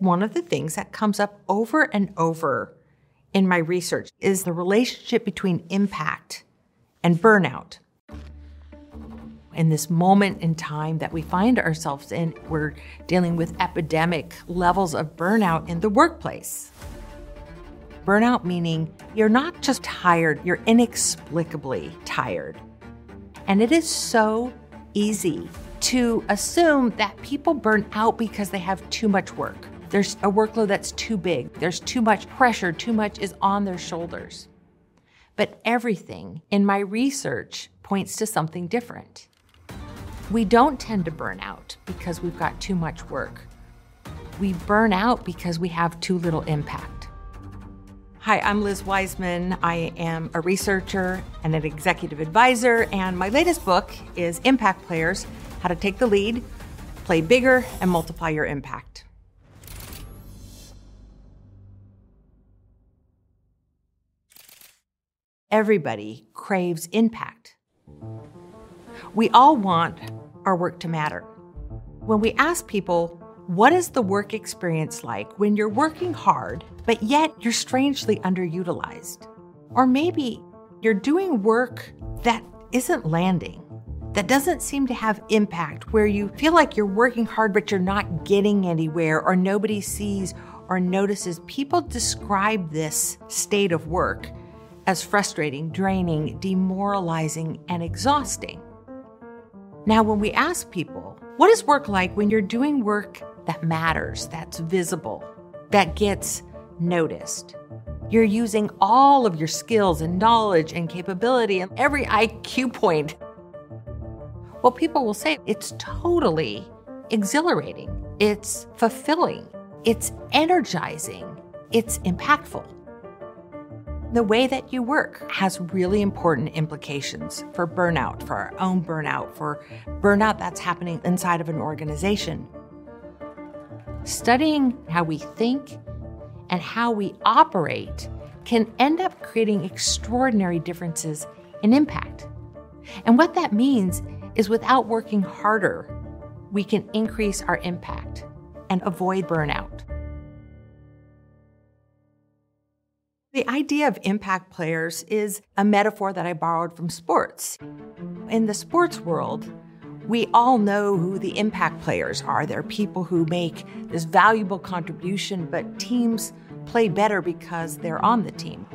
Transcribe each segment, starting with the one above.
One of the things that comes up over and over in my research is the relationship between impact and burnout. In this moment in time that we find ourselves in, we're dealing with epidemic levels of burnout in the workplace. Burnout meaning you're not just tired, you're inexplicably tired. And it is so easy to assume that people burn out because they have too much work. There's a workload that's too big. There's too much pressure. Too much is on their shoulders. But everything in my research points to something different. We don't tend to burn out because we've got too much work. We burn out because we have too little impact. Hi, I'm Liz Wiseman. I am a researcher and an executive advisor, and my latest book is Impact Players How to Take the Lead, Play Bigger, and Multiply Your Impact. Everybody craves impact. We all want our work to matter. When we ask people, what is the work experience like when you're working hard, but yet you're strangely underutilized? Or maybe you're doing work that isn't landing, that doesn't seem to have impact, where you feel like you're working hard, but you're not getting anywhere, or nobody sees or notices. People describe this state of work as frustrating, draining, demoralizing, and exhausting. Now, when we ask people, what is work like when you're doing work that matters, that's visible, that gets noticed? You're using all of your skills and knowledge and capability and every IQ point. Well, people will say it's totally exhilarating, it's fulfilling, it's energizing, it's impactful. The way that you work has really important implications for burnout, for our own burnout, for burnout that's happening inside of an organization. Studying how we think and how we operate can end up creating extraordinary differences in impact. And what that means is without working harder, we can increase our impact and avoid burnout. The idea of impact players is a metaphor that I borrowed from sports. In the sports world, we all know who the impact players are. They're people who make this valuable contribution, but teams play better because they're on the team.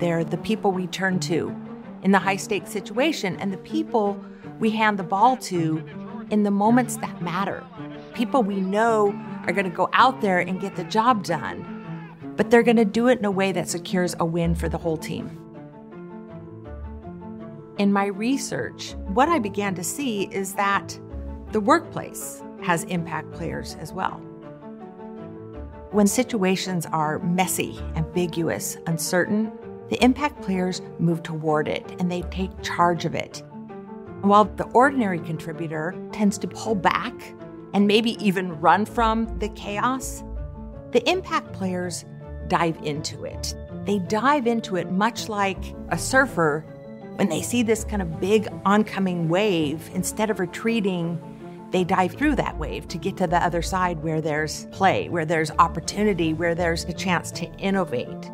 They're the people we turn to in the high stakes situation and the people we hand the ball to in the moments that matter. People we know are going to go out there and get the job done but they're going to do it in a way that secures a win for the whole team. In my research, what I began to see is that the workplace has impact players as well. When situations are messy, ambiguous, uncertain, the impact players move toward it and they take charge of it. While the ordinary contributor tends to pull back and maybe even run from the chaos, the impact players dive into it. They dive into it much like a surfer when they see this kind of big oncoming wave, instead of retreating, they dive through that wave to get to the other side where there's play, where there's opportunity, where there's a chance to innovate.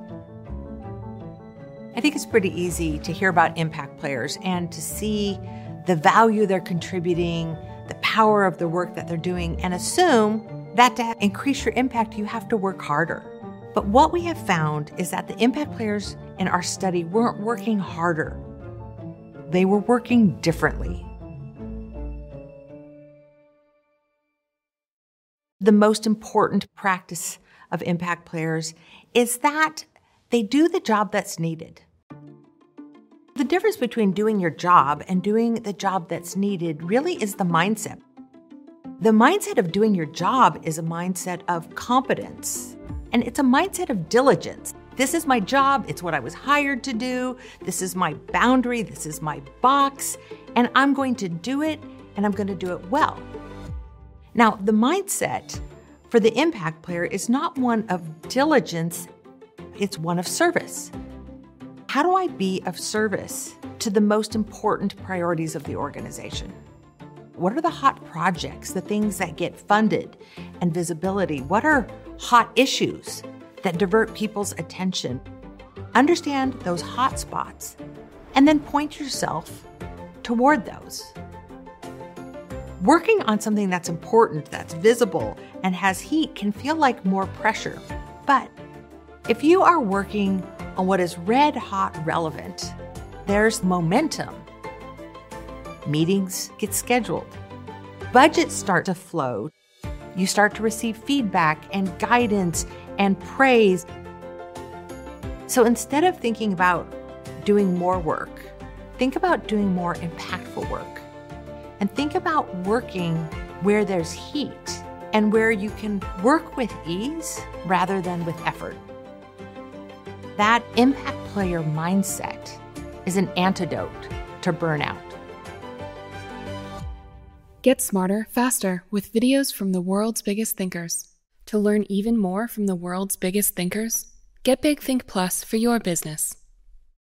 I think it's pretty easy to hear about impact players and to see the value they're contributing, the power of the work that they're doing, and assume that to increase your impact, you have to work harder. But what we have found is that the impact players in our study weren't working harder, they were working differently. The most important practice of impact players is that they do the job that's needed. The difference between doing your job and doing the job that's needed really is the mindset. The mindset of doing your job is a mindset of competence and it's a mindset of diligence. This is my job. It's what I was hired to do. This is my boundary. This is my box. And I'm going to do it and I'm going to do it well. Now, the mindset for the impact player is not one of diligence, it's one of service. How do I be of service to the most important priorities of the organization? What are the hot projects, the things that get funded and visibility? What are hot issues that divert people's attention? Understand those hot spots and then point yourself toward those. Working on something that's important, that's visible, and has heat can feel like more pressure. But if you are working on what is red hot relevant, there's momentum. Meetings get scheduled, budgets start to flow, you start to receive feedback and guidance and praise. So instead of thinking about doing more work, think about doing more impactful work. And think about working where there's heat and where you can work with ease rather than with effort. That impact player mindset is an antidote to burnout. Get smarter faster with videos from the world's biggest thinkers. To learn even more from the world's biggest thinkers, get Big Think Plus for your business.